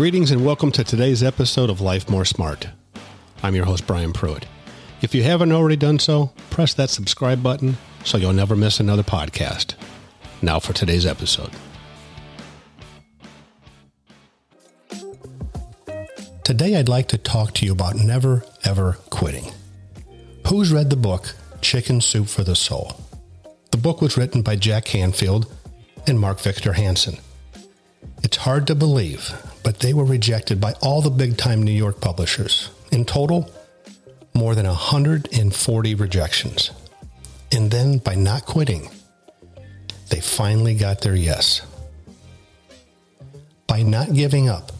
Greetings and welcome to today's episode of Life More Smart. I'm your host, Brian Pruitt. If you haven't already done so, press that subscribe button so you'll never miss another podcast. Now for today's episode. Today, I'd like to talk to you about never ever quitting. Who's read the book Chicken Soup for the Soul? The book was written by Jack Canfield and Mark Victor Hansen. It's hard to believe, but they were rejected by all the big time New York publishers. In total, more than 140 rejections. And then, by not quitting, they finally got their yes. By not giving up,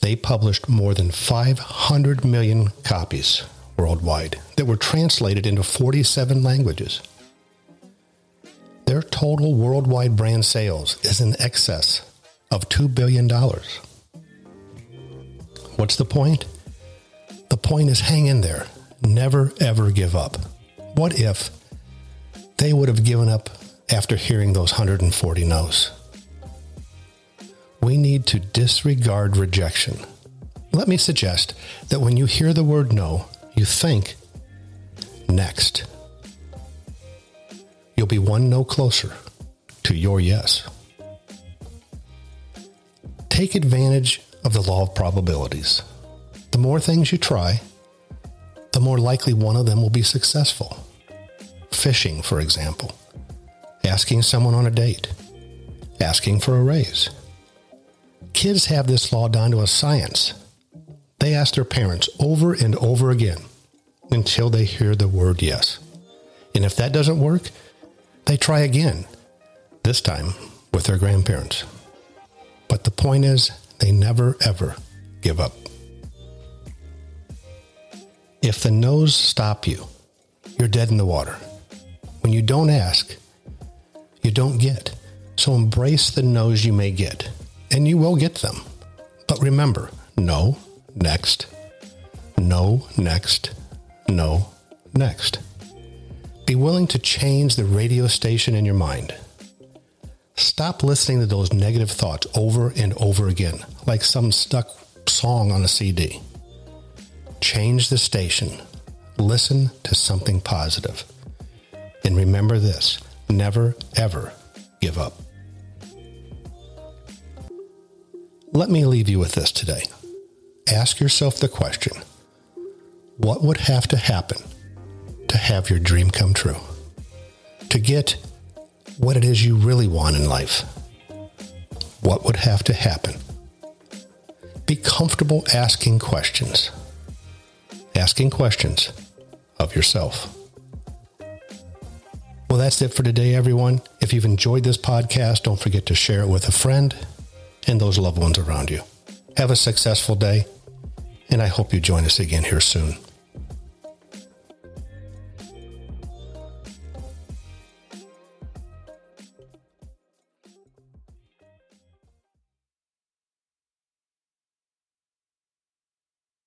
they published more than 500 million copies worldwide that were translated into 47 languages. Their total worldwide brand sales is in excess of $2 billion. What's the point? The point is hang in there. Never, ever give up. What if they would have given up after hearing those 140 no's? We need to disregard rejection. Let me suggest that when you hear the word no, you think next. You'll be one no closer to your yes. Take advantage of the law of probabilities. The more things you try, the more likely one of them will be successful. Fishing, for example, asking someone on a date, asking for a raise. Kids have this law down to a science. They ask their parents over and over again until they hear the word yes. And if that doesn't work, they try again, this time with their grandparents. But the point is, they never ever give up. If the no's stop you, you're dead in the water. When you don't ask, you don't get. So embrace the no's you may get, and you will get them. But remember no, next, no, next, no, next. Be willing to change the radio station in your mind. Stop listening to those negative thoughts over and over again, like some stuck song on a CD. Change the station. Listen to something positive. And remember this never, ever give up. Let me leave you with this today. Ask yourself the question what would have to happen to have your dream come true? To get what it is you really want in life? What would have to happen? Be comfortable asking questions. Asking questions of yourself. Well, that's it for today, everyone. If you've enjoyed this podcast, don't forget to share it with a friend and those loved ones around you. Have a successful day, and I hope you join us again here soon.